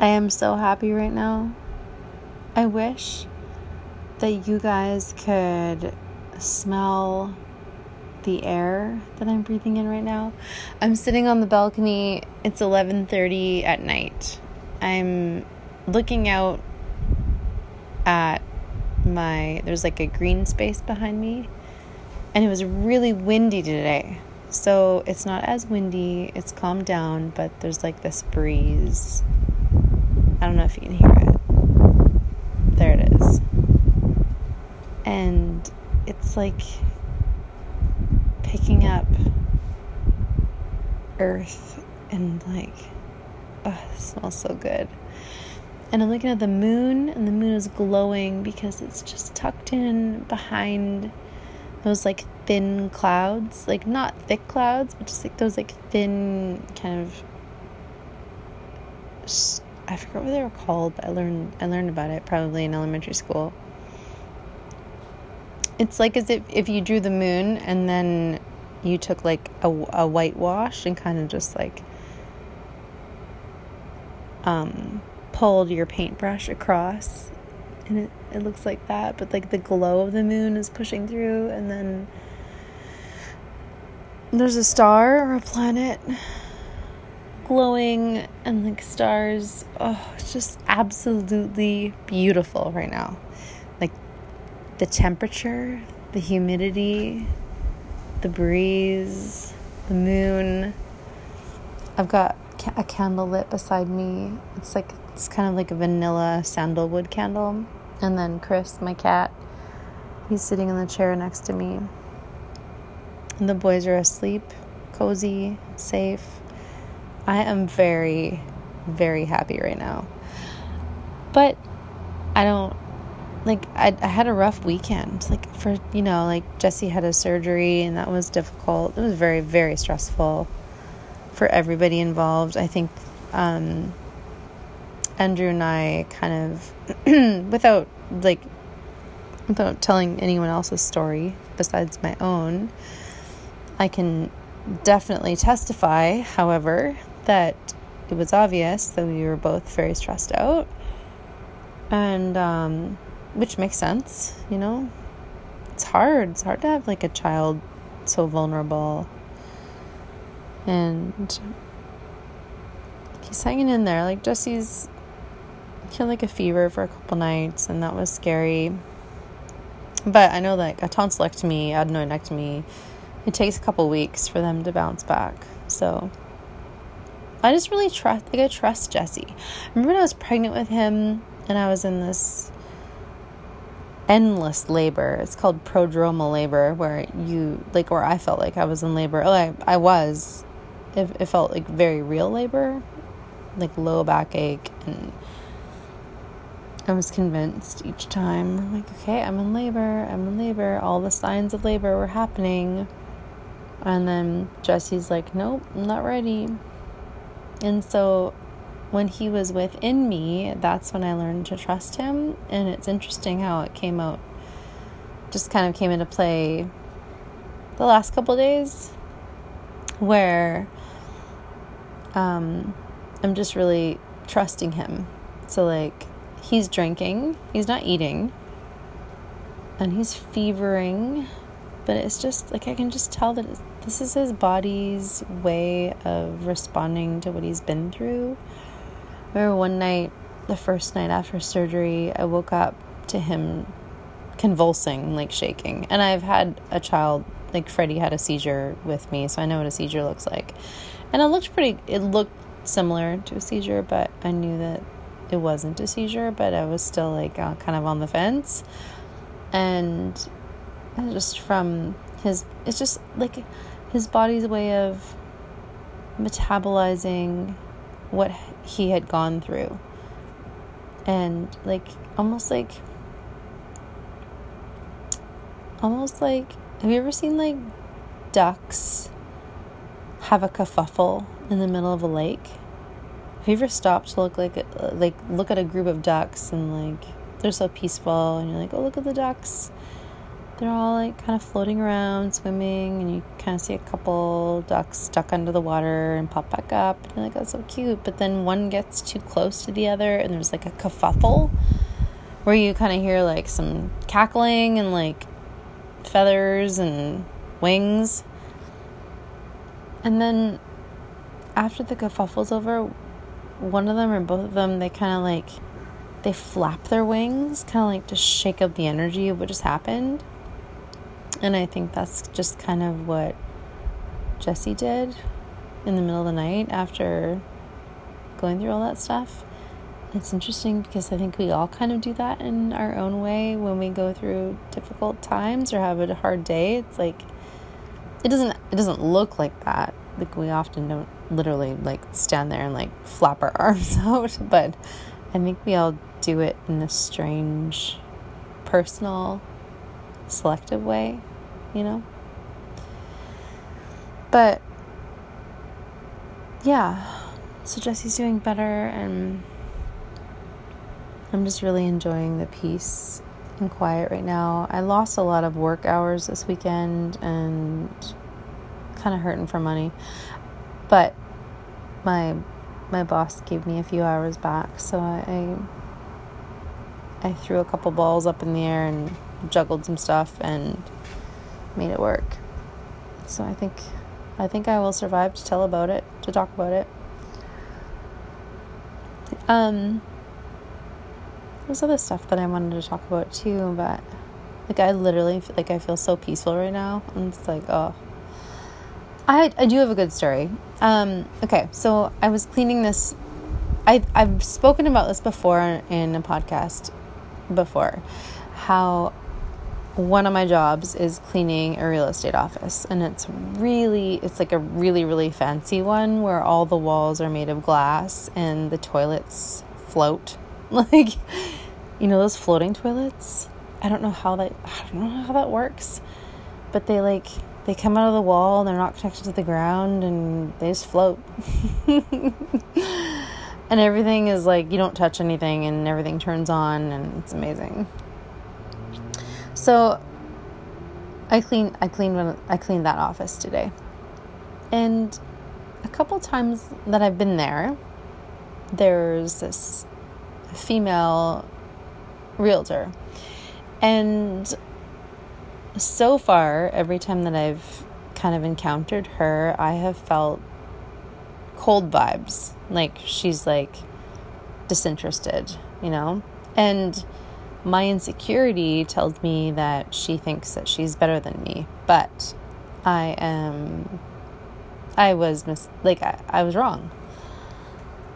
I am so happy right now. I wish that you guys could smell the air that I'm breathing in right now. I'm sitting on the balcony. It's 11:30 at night. I'm looking out at my there's like a green space behind me. And it was really windy today. So it's not as windy. It's calmed down, but there's like this breeze. I don't know if you can hear it. There it is. And it's like picking up earth and like oh, it smells so good. And I'm looking at the moon and the moon is glowing because it's just tucked in behind those like thin clouds, like not thick clouds, but just like those like thin kind of I forget what they were called, but I learned I learned about it probably in elementary school. It's like as if, if you drew the moon and then you took like a, a whitewash and kind of just like um, pulled your paintbrush across and it, it looks like that but like the glow of the moon is pushing through and then there's a star or a planet glowing and like stars oh it's just absolutely beautiful right now Like the temperature, the humidity, the breeze, the moon. I've got a candle lit beside me. It's like it's kind of like a vanilla sandalwood candle. And then Chris, my cat, he's sitting in the chair next to me. And the boys are asleep, cozy, safe. I am very, very happy right now. But I don't like I, I had a rough weekend. Like for you know like jesse had a surgery and that was difficult. It was very very stressful for everybody involved. I think um, andrew and i kind of without like without telling anyone else's story besides my own i can definitely testify. However that it was obvious that we were both very stressed out and um, which makes sense, you know? It's hard. It's hard to have like a child so vulnerable. And he's hanging in there. Like Jesse's had like a fever for a couple nights and that was scary. But I know like a tonsillectomy, adenoidectomy, it takes a couple weeks for them to bounce back. So I just really trust like I trust Jesse. Remember when I was pregnant with him and I was in this endless labor. It's called prodromal labor, where you like, where I felt like I was in labor. Oh, I, I was. It, it felt like very real labor, like low backache, and I was convinced each time, like, okay, I'm in labor, I'm in labor. All the signs of labor were happening, and then Jesse's like, nope, I'm not ready. And so when he was within me, that's when I learned to trust him. And it's interesting how it came out, just kind of came into play the last couple days, where um, I'm just really trusting him. So, like, he's drinking, he's not eating, and he's fevering, but it's just like I can just tell that this is his body's way of responding to what he's been through remember one night, the first night after surgery, I woke up to him convulsing, like shaking. And I've had a child, like Freddie had a seizure with me, so I know what a seizure looks like. And it looked pretty, it looked similar to a seizure, but I knew that it wasn't a seizure, but I was still like uh, kind of on the fence. And just from his, it's just like his body's way of metabolizing what he had gone through. And like almost like almost like have you ever seen like ducks have a kerfuffle in the middle of a lake? Have you ever stopped to look like uh, like look at a group of ducks and like they're so peaceful and you're like, "Oh, look at the ducks. They're all like kind of floating around, swimming, and you kind of see a couple ducks stuck under the water and pop back up. And you're like, that's so cute. But then one gets too close to the other, and there's like a kerfuffle where you kind of hear like some cackling and like feathers and wings. And then after the kerfuffle's over, one of them or both of them, they kind of like they flap their wings, kind of like to shake up the energy of what just happened. And I think that's just kind of what Jesse did in the middle of the night after going through all that stuff. It's interesting because I think we all kind of do that in our own way when we go through difficult times or have a hard day. It's like it doesn't it doesn't look like that. Like we often don't literally like stand there and like flap our arms out, but I think we all do it in a strange, personal, selective way, you know? But yeah, so Jesse's doing better, and I'm just really enjoying the peace and quiet right now. I lost a lot of work hours this weekend and kind of hurting for money. But my my boss gave me a few hours back, so I I threw a couple balls up in the air and juggled some stuff and made it work. So I think I think I will survive to tell about it, to talk about it. Um there's other stuff that I wanted to talk about too, but like I literally like I feel so peaceful right now. I'm just like, oh, I I do have a good story. Um, okay, so I was cleaning this. I I've spoken about this before in a podcast before, how one of my jobs is cleaning a real estate office, and it's really it's like a really really fancy one where all the walls are made of glass and the toilets float like you know those floating toilets. I don't know how that I don't know how that works, but they like they come out of the wall and they're not connected to the ground and they just float. and everything is like you don't touch anything and everything turns on and it's amazing. So I clean I cleaned I cleaned that office today. And a couple times that I've been there, there's this female realtor. And so far, every time that I've kind of encountered her, I have felt cold vibes. Like she's like disinterested, you know? And my insecurity tells me that she thinks that she's better than me. But I am, I was mis- like, I, I was wrong.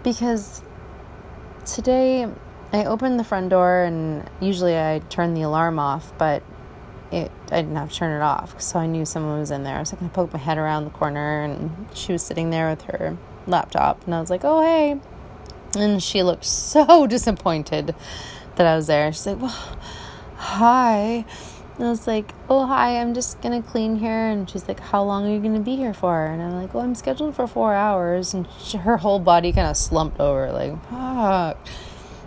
Because today I opened the front door and usually I turn the alarm off, but it I didn't have to turn it off, so I knew someone was in there. So I kind of poked my head around the corner, and she was sitting there with her laptop, and I was like, "Oh hey," and she looked so disappointed that I was there. She's like, "Well, hi." And I was like, "Oh hi, I'm just gonna clean here." And she's like, "How long are you gonna be here for?" And I'm like, "Well, I'm scheduled for four hours." And she, her whole body kind of slumped over, like, "Fuck."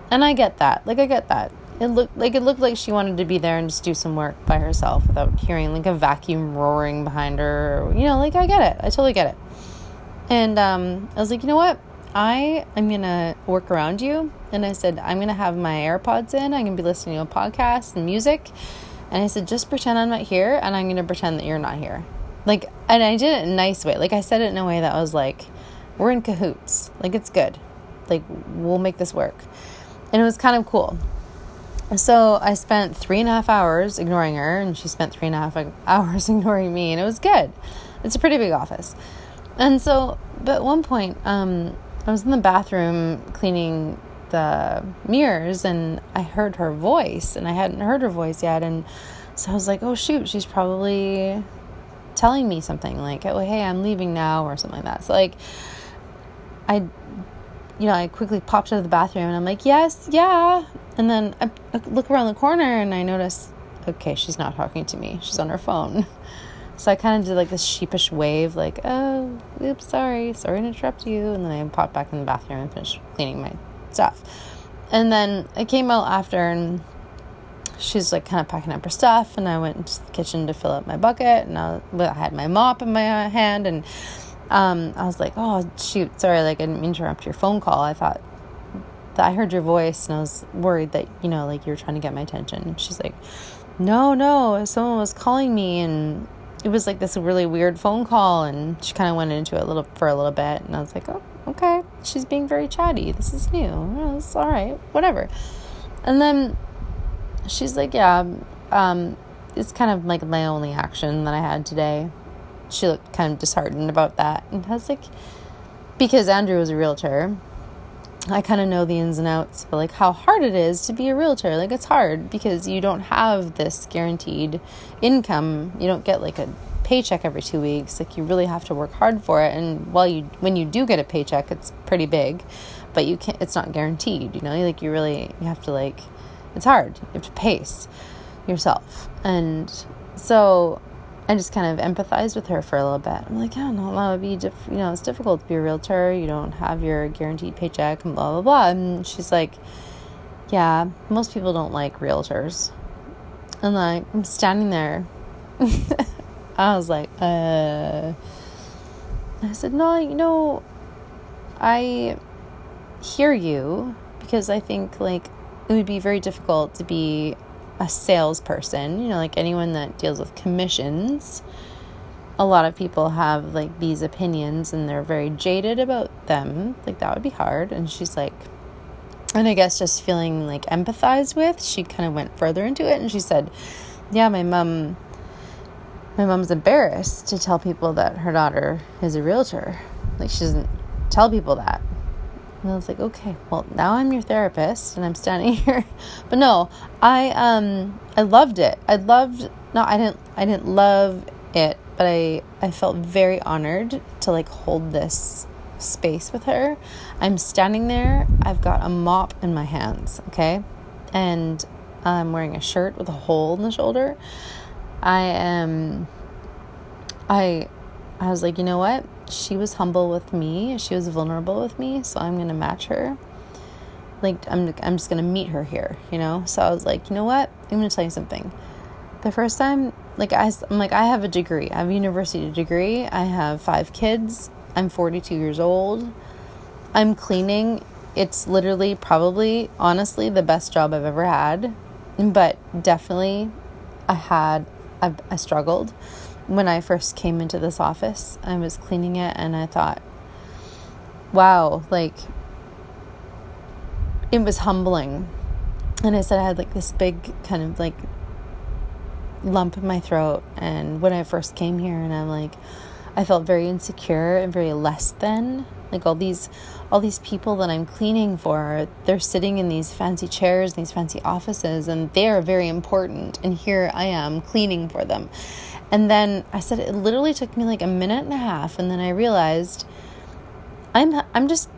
And I get that. Like I get that it looked like it looked like she wanted to be there and just do some work by herself without hearing like a vacuum roaring behind her. You know, like I get it. I totally get it. And um, I was like, you know what? I am gonna work around you. And I said, I'm gonna have my AirPods in. I'm gonna be listening to a podcast and music. And I said, just pretend I'm not here, and I'm gonna pretend that you're not here. Like, and I did it in a nice way. Like I said it in a way that was like, we're in cahoots. Like it's good. Like we'll make this work. And it was kind of cool. So I spent three and a half hours ignoring her, and she spent three and a half hours ignoring me, and it was good. It's a pretty big office. And so, but at one point, um, I was in the bathroom cleaning the mirrors, and I heard her voice, and I hadn't heard her voice yet. And so I was like, oh, shoot, she's probably telling me something like, oh, hey, I'm leaving now, or something like that. So, like, I you know, I quickly popped out of the bathroom and I'm like, yes, yeah. And then I look around the corner and I notice, okay, she's not talking to me. She's on her phone. So I kind of did like this sheepish wave, like, oh, oops, sorry, sorry to interrupt you. And then I popped back in the bathroom and finished cleaning my stuff. And then I came out after and she's like kind of packing up her stuff, and I went into the kitchen to fill up my bucket, and I, I had my mop in my hand, and um, I was like, oh shoot, sorry, like I didn't interrupt your phone call. I thought that I heard your voice, and I was worried that you know, like you were trying to get my attention. And she's like, no, no, someone was calling me, and it was like this really weird phone call, and she kind of went into it a little for a little bit, and I was like, oh, okay, she's being very chatty. This is new. Oh, it's all right, whatever. And then she's like, yeah, um, it's kind of like my only action that I had today. She looked kind of disheartened about that. And I was like, because Andrew was a realtor, I kind of know the ins and outs, but like how hard it is to be a realtor. Like it's hard because you don't have this guaranteed income. You don't get like a paycheck every two weeks. Like you really have to work hard for it. And while you, when you do get a paycheck, it's pretty big, but you can't. It's not guaranteed. You know, like you really you have to like it's hard. You have to pace yourself. And so I just kind of empathized with her for a little bit. I'm like, yeah, no, that would be, diff- you know, it's difficult to be a realtor. You don't have your guaranteed paycheck and blah, blah, blah. And she's like, yeah, most people don't like realtors. And like, I'm standing there. I was like, uh, I said, no, you know, I hear you because I think like it would be very difficult to be a salesperson, you know, like anyone that deals with commissions. A lot of people have like these opinions and they're very jaded about them. Like that would be hard. And she's like, and I guess just feeling like empathized with, she kind of went further into it and she said, Yeah, my mom, my mom's embarrassed to tell people that her daughter is a realtor. Like she doesn't tell people that. And I was like, okay, well, now I'm your therapist and I'm standing here. but no, I um I loved it. I loved no, I didn't I didn't love it, but I I felt very honored to like hold this space with her. I'm standing there. I've got a mop in my hands, okay? And I'm wearing a shirt with a hole in the shoulder. I am I I was like, you know what? She was humble with me. She was vulnerable with me, so I'm gonna match her. Like I'm, I'm just gonna meet her here, you know. So I was like, you know what? I'm gonna tell you something. The first time, like I, I'm like, I have a degree. I have a university degree. I have five kids. I'm 42 years old. I'm cleaning. It's literally, probably, honestly, the best job I've ever had. But definitely, I had, I, I struggled when I first came into this office, I was cleaning it and I thought, wow, like it was humbling. And I said I had like this big kind of like lump in my throat. And when I first came here, and I'm like, I felt very insecure and very less than. Like all these, all these people that I'm cleaning for, they're sitting in these fancy chairs, these fancy offices, and they are very important. And here I am cleaning for them. And then I said it literally took me like a minute and a half and then I realized I'm I'm just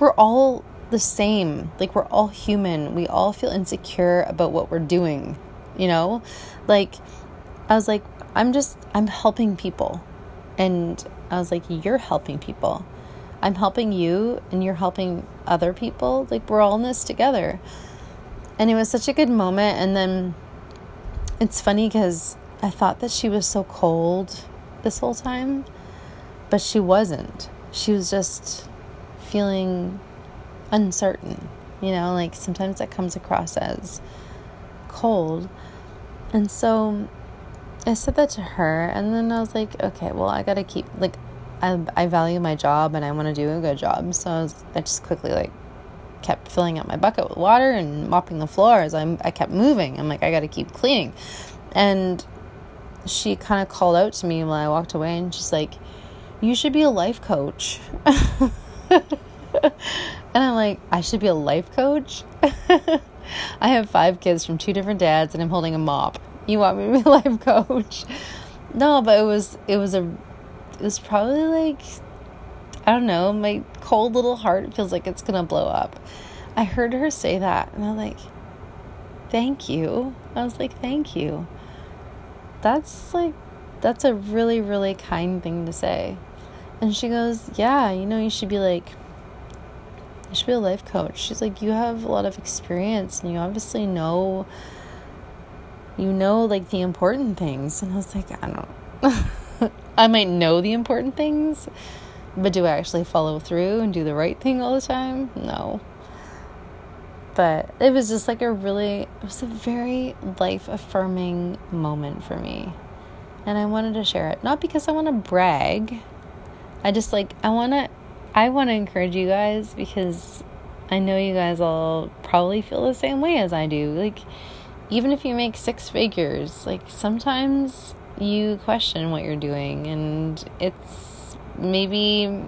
we're all the same. Like we're all human. We all feel insecure about what we're doing, you know? Like I was like I'm just I'm helping people. And I was like you're helping people. I'm helping you and you're helping other people. Like we're all in this together. And it was such a good moment and then it's funny cuz I thought that she was so cold this whole time, but she wasn't. She was just feeling uncertain, you know, like sometimes that comes across as cold. And so I said that to her, and then I was like, okay, well, I gotta keep, like, I, I value my job and I want to do a good job. So I, was, I just quickly, like, kept filling up my bucket with water and mopping the floor as I'm, I kept moving. I'm like, I gotta keep cleaning. And she kind of called out to me when I walked away and she's like, You should be a life coach. and I'm like, I should be a life coach? I have five kids from two different dads and I'm holding a mop. You want me to be a life coach? No, but it was it was a it was probably like I don't know, my cold little heart feels like it's gonna blow up. I heard her say that and I'm like, Thank you. I was like, Thank you that's like that's a really really kind thing to say. And she goes yeah you know you should be like you should be a life coach. She's like you have a lot of experience and you obviously know you know like the important things. And i was like i don't i might know the important things but do i actually follow through and do the right thing all the time? No but it was just like a really it was a very life affirming moment for me and i wanted to share it not because i want to brag i just like i want to i want to encourage you guys because i know you guys all probably feel the same way as i do like even if you make six figures, like sometimes you question what you're doing and it's maybe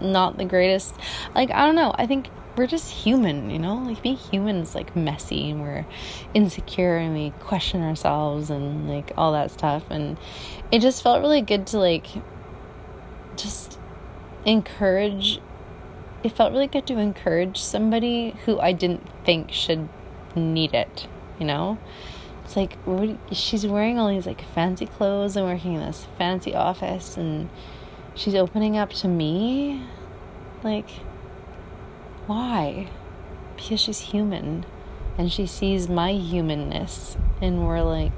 not the greatest. Like, I don't know. I think we're just human, you know? Like, being human is like messy and we're insecure and we question ourselves and like all that stuff. And it just felt really good to like just encourage. It felt really good to encourage somebody who I didn't think should need it you know? It's like she's wearing all these like fancy clothes and working in this fancy office and she's opening up to me. Like why? Because she's human and she sees my humanness and we're like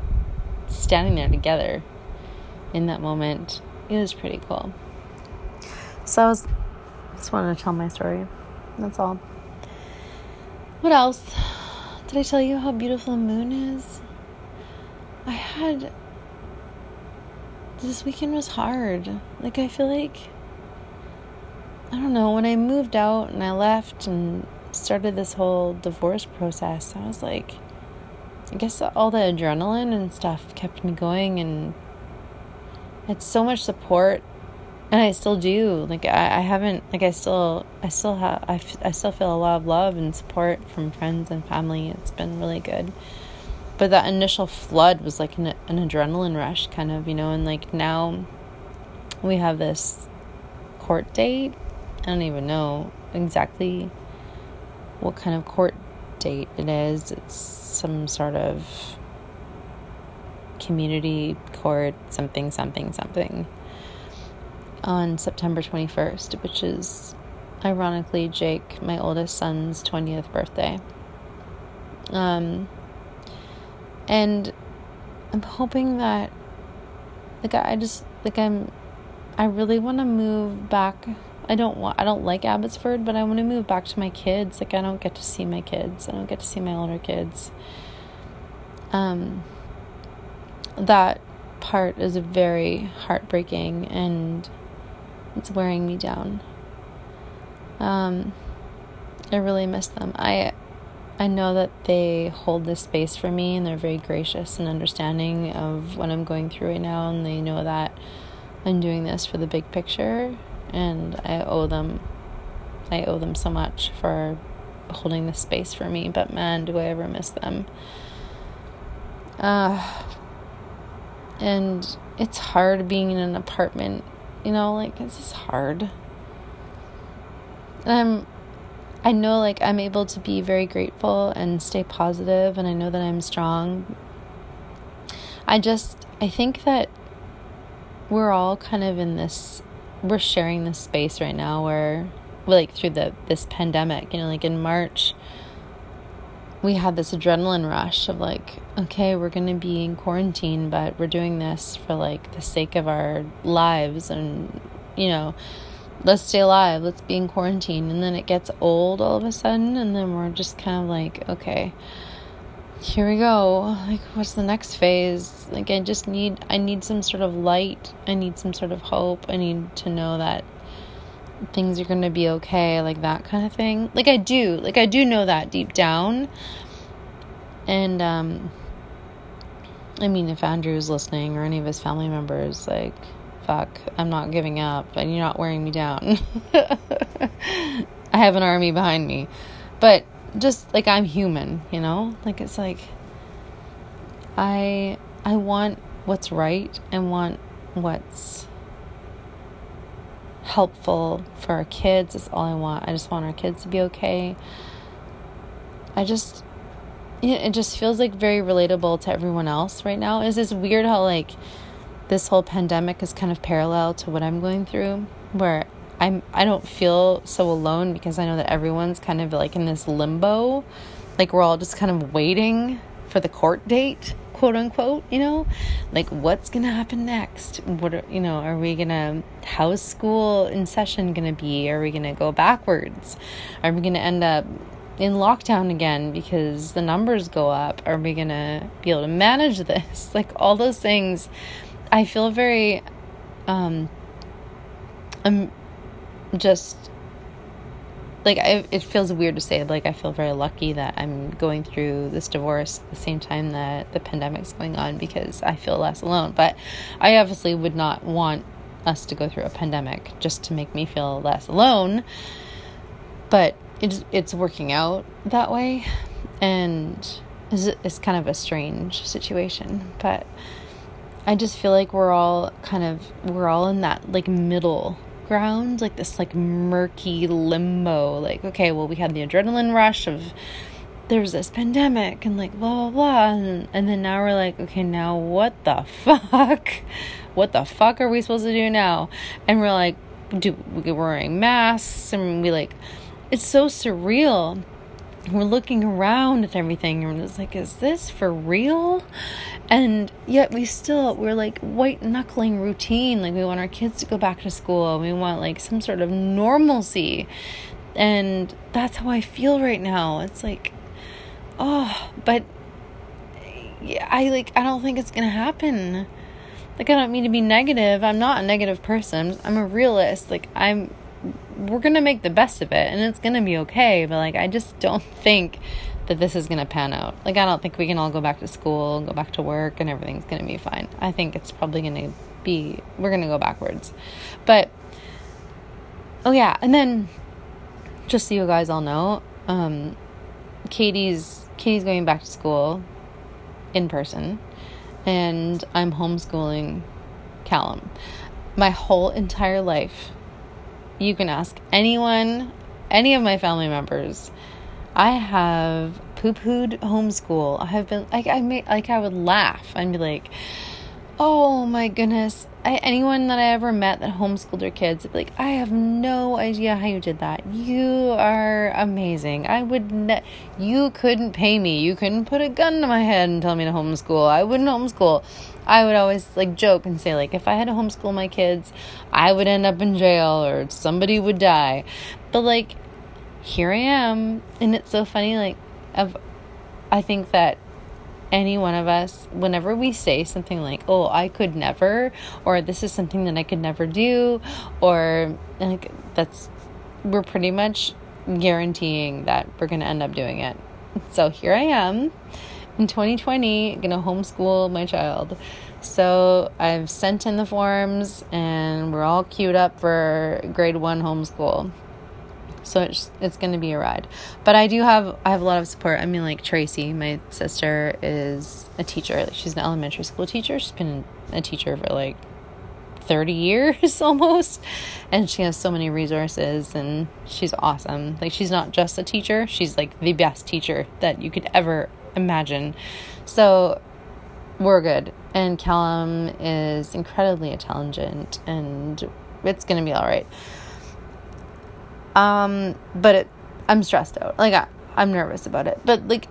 standing there together in that moment. It was pretty cool. So I was just wanted to tell my story. That's all. What else? Did I tell you how beautiful the moon is? I had. This weekend was hard. Like, I feel like. I don't know. When I moved out and I left and started this whole divorce process, I was like. I guess all the adrenaline and stuff kept me going, and it's so much support and I still do. Like I, I haven't like I still I still have I, f- I still feel a lot of love and support from friends and family. It's been really good. But that initial flood was like an, an adrenaline rush, kind of, you know. And like now, we have this court date. I don't even know exactly what kind of court date it is. It's some sort of community court, something, something, something on September 21st, which is ironically Jake, my oldest son's 20th birthday. Um, and I'm hoping that, like, I just, like, I'm, I really want to move back. I don't want, I don't like Abbotsford, but I want to move back to my kids. Like, I don't get to see my kids, I don't get to see my older kids. Um, that part is very heartbreaking and it's wearing me down. Um, I really miss them. I I know that they hold this space for me and they're very gracious and understanding of what I'm going through right now and they know that I'm doing this for the big picture and I owe them I owe them so much for holding this space for me, but man, do I ever miss them. Uh and it's hard being in an apartment you know, like it's just hard. I'm I know like I'm able to be very grateful and stay positive and I know that I'm strong. I just I think that we're all kind of in this we're sharing this space right now where like through the this pandemic, you know, like in March we had this adrenaline rush of like, okay, we're going to be in quarantine, but we're doing this for like the sake of our lives and, you know, let's stay alive, let's be in quarantine. And then it gets old all of a sudden, and then we're just kind of like, okay, here we go. Like, what's the next phase? Like, I just need, I need some sort of light, I need some sort of hope, I need to know that things are going to be okay, like that kind of thing. Like I do, like I do know that deep down. And um I mean, if Andrew's listening or any of his family members, like fuck, I'm not giving up and you're not wearing me down. I have an army behind me. But just like I'm human, you know? Like it's like I I want what's right and want what's helpful for our kids. That's all I want. I just want our kids to be okay. I just it just feels like very relatable to everyone else right now. Is this weird how like this whole pandemic is kind of parallel to what I'm going through where I'm I don't feel so alone because I know that everyone's kind of like in this limbo. Like we're all just kind of waiting for the court date, quote unquote, you know? Like what's going to happen next? What are, you know, are we going to how's school in session going to be? Are we going to go backwards? Are we going to end up in lockdown again because the numbers go up? Are we going to be able to manage this? Like all those things I feel very um I'm just like I, it feels weird to say like I feel very lucky that I'm going through this divorce at the same time that the pandemic's going on because I feel less alone. But I obviously would not want us to go through a pandemic just to make me feel less alone. But it's it's working out that way, and it's, it's kind of a strange situation. But I just feel like we're all kind of we're all in that like middle ground, like this like murky limbo. Like, okay, well, we had the adrenaline rush of there's this pandemic and like blah blah blah, and, and then now we're like, okay, now what the fuck? What the fuck are we supposed to do now? And we're like, do we're wearing masks and we like, it's so surreal we're looking around at everything and it's like is this for real? And yet we still we're like white knuckling routine. Like we want our kids to go back to school. We want like some sort of normalcy. And that's how i feel right now. It's like oh but i like i don't think it's gonna happen. Like i don't mean to be negative. I'm not a negative person. I'm a realist. Like i'm we're going to make the best of it and it's going to be okay. But like, I just don't think that this is going to pan out. Like, I don't think we can all go back to school, go back to work, and everything's going to be fine. I think it's probably going to be, we're going to go backwards. But, oh yeah. And then, just so you guys all know, um, Katie's, Katie's going back to school in person, and I'm homeschooling Callum. My whole entire life, you can ask anyone, any of my family members. I have poo pooed homeschool. I have been like I made like I would laugh and be like, "Oh my goodness!" I, anyone that I ever met that homeschooled their kids, like, "I have no idea how you did that. You are amazing. I would ne- you couldn't pay me. You couldn't put a gun to my head and tell me to homeschool. I wouldn't homeschool." I would always like joke and say like if I had to homeschool my kids, I would end up in jail or somebody would die. But like here I am and it's so funny like I think that any one of us whenever we say something like oh I could never or this is something that I could never do or like that's we're pretty much guaranteeing that we're going to end up doing it. So here I am in 2020 gonna homeschool my child so i've sent in the forms and we're all queued up for grade one homeschool so it's it's going to be a ride. But i do have i have a lot of support. I mean like tracy my sister is a teacher. Like she's an elementary school teacher. She's been a teacher for like 30 years almost. And she has so many resources and she's awesome. Like she's not just a teacher. She's like the best teacher that you could ever imagine. So we're good. And Callum is incredibly intelligent and it's going to be all right. Um, but it, I'm stressed out. Like I, I'm nervous about it. But like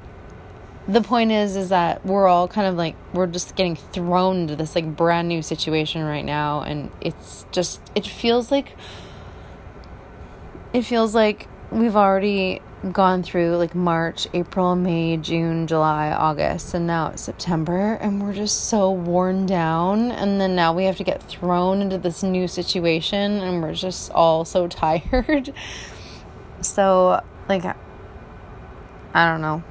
the point is is that we're all kind of like we're just getting thrown into this like brand new situation right now and it's just it feels like it feels like we've already gone through like March, April, May, June, July, August, and now it's September, and we're just so worn down. And then now we have to get thrown into this new situation, and we're just all so tired. so, like, I don't know.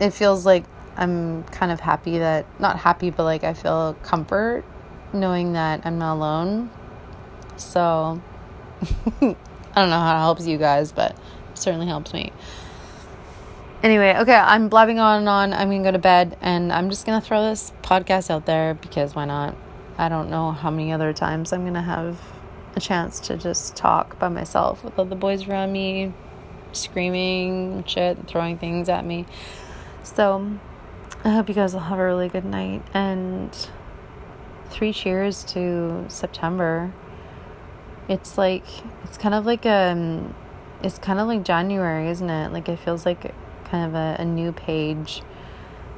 It feels like I'm kind of happy that, not happy, but like I feel comfort knowing that I'm not alone. So, I don't know how it helps you guys, but certainly helps me. Anyway, okay, I'm blabbing on and on. I'm gonna go to bed and I'm just gonna throw this podcast out there because why not? I don't know how many other times I'm gonna have a chance to just talk by myself with all the boys around me, screaming shit, throwing things at me. So, I hope you guys will have a really good night and three cheers to September. It's like, it's kind of like a. It's kind of like January, isn't it? Like it feels like kind of a, a new page.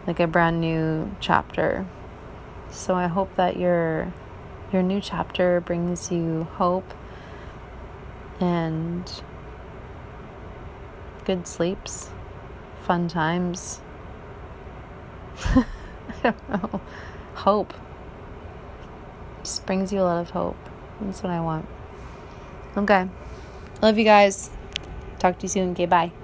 like a brand new chapter. So I hope that your your new chapter brings you hope and good sleeps, fun times. I don't know. Hope. Just brings you a lot of hope. That's what I want. Okay. Love you guys. Talk to you soon. Okay, bye.